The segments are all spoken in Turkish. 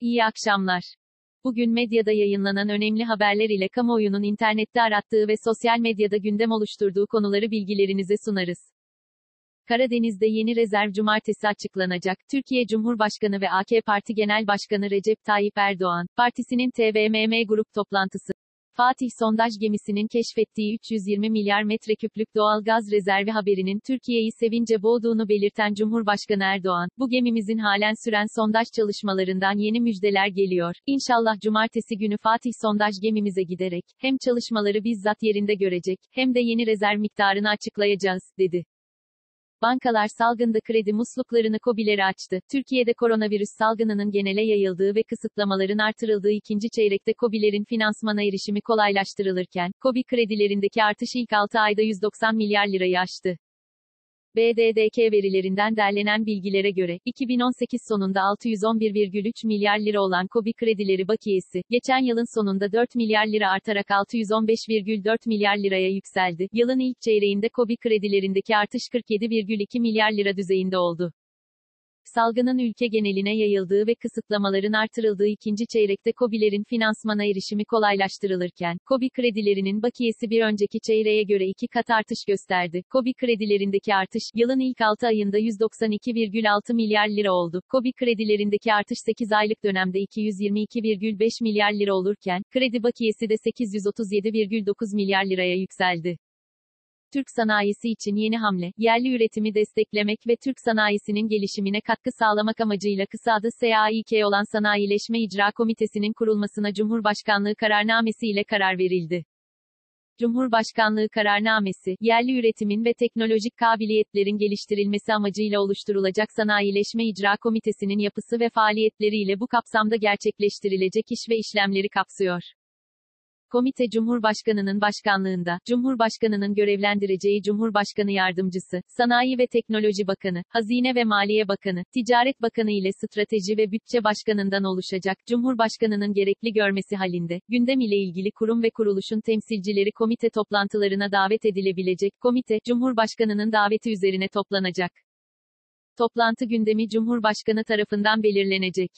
İyi akşamlar. Bugün medyada yayınlanan önemli haberler ile kamuoyunun internette arattığı ve sosyal medyada gündem oluşturduğu konuları bilgilerinize sunarız. Karadeniz'de yeni rezerv cumartesi açıklanacak. Türkiye Cumhurbaşkanı ve AK Parti Genel Başkanı Recep Tayyip Erdoğan, partisinin TBMM grup toplantısı Fatih sondaj gemisinin keşfettiği 320 milyar metreküplük doğal gaz rezervi haberinin Türkiye'yi sevince boğduğunu belirten Cumhurbaşkanı Erdoğan, bu gemimizin halen süren sondaj çalışmalarından yeni müjdeler geliyor. İnşallah cumartesi günü Fatih sondaj gemimize giderek, hem çalışmaları bizzat yerinde görecek, hem de yeni rezerv miktarını açıklayacağız, dedi. Bankalar salgında kredi musluklarını kobileri açtı. Türkiye'de koronavirüs salgınının genele yayıldığı ve kısıtlamaların artırıldığı ikinci çeyrekte kobilerin finansmana erişimi kolaylaştırılırken, kobi kredilerindeki artış ilk 6 ayda 190 milyar lirayı aştı. BDDK verilerinden derlenen bilgilere göre, 2018 sonunda 611,3 milyar lira olan KOBİ kredileri bakiyesi, geçen yılın sonunda 4 milyar lira artarak 615,4 milyar liraya yükseldi. Yılın ilk çeyreğinde KOBİ kredilerindeki artış 47,2 milyar lira düzeyinde oldu. Salgının ülke geneline yayıldığı ve kısıtlamaların artırıldığı ikinci çeyrekte KOBİ'lerin finansmana erişimi kolaylaştırılırken, KOBİ kredilerinin bakiyesi bir önceki çeyreğe göre iki kat artış gösterdi. KOBİ kredilerindeki artış, yılın ilk 6 ayında 192,6 milyar lira oldu. KOBİ kredilerindeki artış 8 aylık dönemde 222,5 milyar lira olurken, kredi bakiyesi de 837,9 milyar liraya yükseldi. Türk sanayisi için yeni hamle, yerli üretimi desteklemek ve Türk sanayisinin gelişimine katkı sağlamak amacıyla kısa adı SAİK olan Sanayileşme İcra Komitesi'nin kurulmasına Cumhurbaşkanlığı kararnamesi ile karar verildi. Cumhurbaşkanlığı kararnamesi, yerli üretimin ve teknolojik kabiliyetlerin geliştirilmesi amacıyla oluşturulacak Sanayileşme İcra Komitesi'nin yapısı ve faaliyetleriyle bu kapsamda gerçekleştirilecek iş ve işlemleri kapsıyor. Komite Cumhurbaşkanının başkanlığında, Cumhurbaşkanının görevlendireceği Cumhurbaşkanı Yardımcısı, Sanayi ve Teknoloji Bakanı, Hazine ve Maliye Bakanı, Ticaret Bakanı ile Strateji ve Bütçe Başkanından oluşacak, Cumhurbaşkanının gerekli görmesi halinde, gündem ile ilgili kurum ve kuruluşun temsilcileri komite toplantılarına davet edilebilecek, komite, Cumhurbaşkanının daveti üzerine toplanacak. Toplantı gündemi Cumhurbaşkanı tarafından belirlenecek.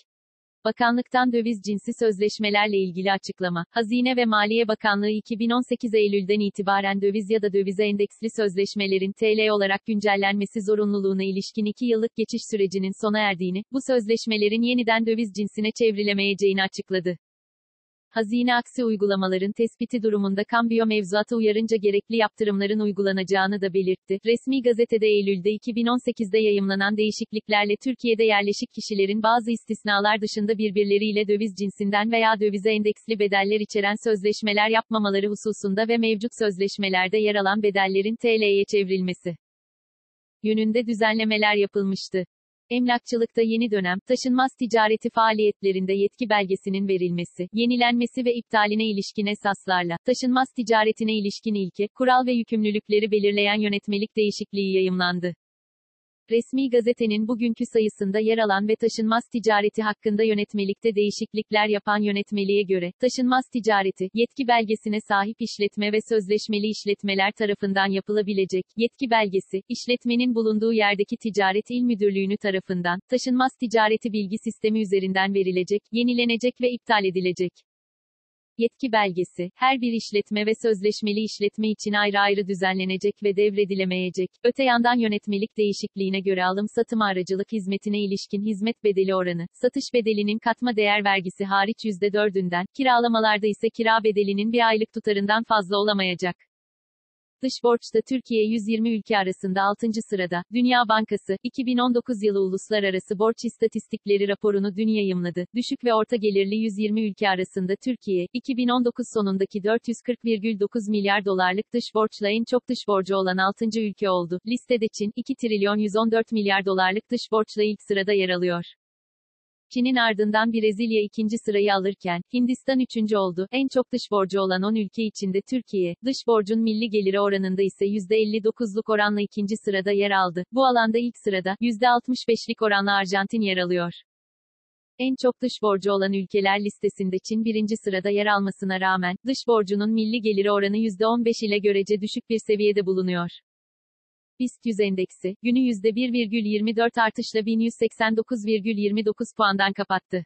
Bakanlıktan döviz cinsi sözleşmelerle ilgili açıklama. Hazine ve Maliye Bakanlığı 2018 Eylül'den itibaren döviz ya da dövize endeksli sözleşmelerin TL olarak güncellenmesi zorunluluğuna ilişkin 2 yıllık geçiş sürecinin sona erdiğini, bu sözleşmelerin yeniden döviz cinsine çevrilemeyeceğini açıkladı. Hazine aksi uygulamaların tespiti durumunda kambiyo mevzuatı uyarınca gerekli yaptırımların uygulanacağını da belirtti. Resmi gazetede Eylül'de 2018'de yayımlanan değişikliklerle Türkiye'de yerleşik kişilerin bazı istisnalar dışında birbirleriyle döviz cinsinden veya dövize endeksli bedeller içeren sözleşmeler yapmamaları hususunda ve mevcut sözleşmelerde yer alan bedellerin TL'ye çevrilmesi yönünde düzenlemeler yapılmıştı. Emlakçılıkta yeni dönem, taşınmaz ticareti faaliyetlerinde yetki belgesinin verilmesi, yenilenmesi ve iptaline ilişkin esaslarla, taşınmaz ticaretine ilişkin ilke, kural ve yükümlülükleri belirleyen yönetmelik değişikliği yayımlandı. Resmi gazetenin bugünkü sayısında yer alan ve taşınmaz ticareti hakkında yönetmelikte değişiklikler yapan yönetmeliğe göre, taşınmaz ticareti, yetki belgesine sahip işletme ve sözleşmeli işletmeler tarafından yapılabilecek, yetki belgesi, işletmenin bulunduğu yerdeki ticaret il müdürlüğünü tarafından, taşınmaz ticareti bilgi sistemi üzerinden verilecek, yenilenecek ve iptal edilecek yetki belgesi, her bir işletme ve sözleşmeli işletme için ayrı ayrı düzenlenecek ve devredilemeyecek. Öte yandan yönetmelik değişikliğine göre alım-satım aracılık hizmetine ilişkin hizmet bedeli oranı, satış bedelinin katma değer vergisi hariç %4'ünden, kiralamalarda ise kira bedelinin bir aylık tutarından fazla olamayacak. Dış borçta Türkiye 120 ülke arasında 6. sırada. Dünya Bankası, 2019 yılı uluslararası borç istatistikleri raporunu dün yayımladı. Düşük ve orta gelirli 120 ülke arasında Türkiye, 2019 sonundaki 440,9 milyar dolarlık dış borçla en çok dış borcu olan 6. ülke oldu. Listede Çin, 2 trilyon 114 milyar dolarlık dış borçla ilk sırada yer alıyor. Çin'in ardından Brezilya ikinci sırayı alırken, Hindistan üçüncü oldu. En çok dış borcu olan 10 ülke içinde Türkiye, dış borcun milli geliri oranında ise %59'luk oranla ikinci sırada yer aldı. Bu alanda ilk sırada, %65'lik oranla Arjantin yer alıyor. En çok dış borcu olan ülkeler listesinde Çin birinci sırada yer almasına rağmen, dış borcunun milli geliri oranı %15 ile görece düşük bir seviyede bulunuyor. BIST 100 endeksi, günü %1,24 artışla 1189,29 puandan kapattı.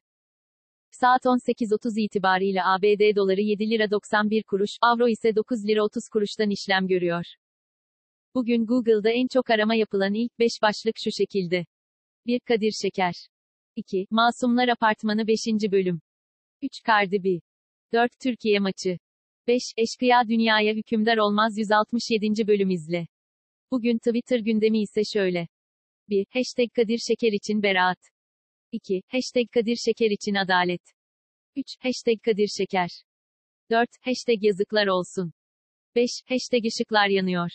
Saat 18.30 itibariyle ABD doları 7 lira 91 kuruş, avro ise 9 lira 30 kuruştan işlem görüyor. Bugün Google'da en çok arama yapılan ilk 5 başlık şu şekilde. 1. Kadir Şeker. 2. Masumlar Apartmanı 5. bölüm. 3. Cardi B. 4. Türkiye maçı. 5. Eşkıya Dünyaya Hükümdar Olmaz 167. bölüm izle. Bugün Twitter gündemi ise şöyle. 1. Hashtag Kadir Şeker için beraat. 2. Hashtag Kadir Şeker için adalet. 3. Hashtag Kadir Şeker. 4. Hashtag yazıklar olsun. 5. Hashtag ışıklar yanıyor.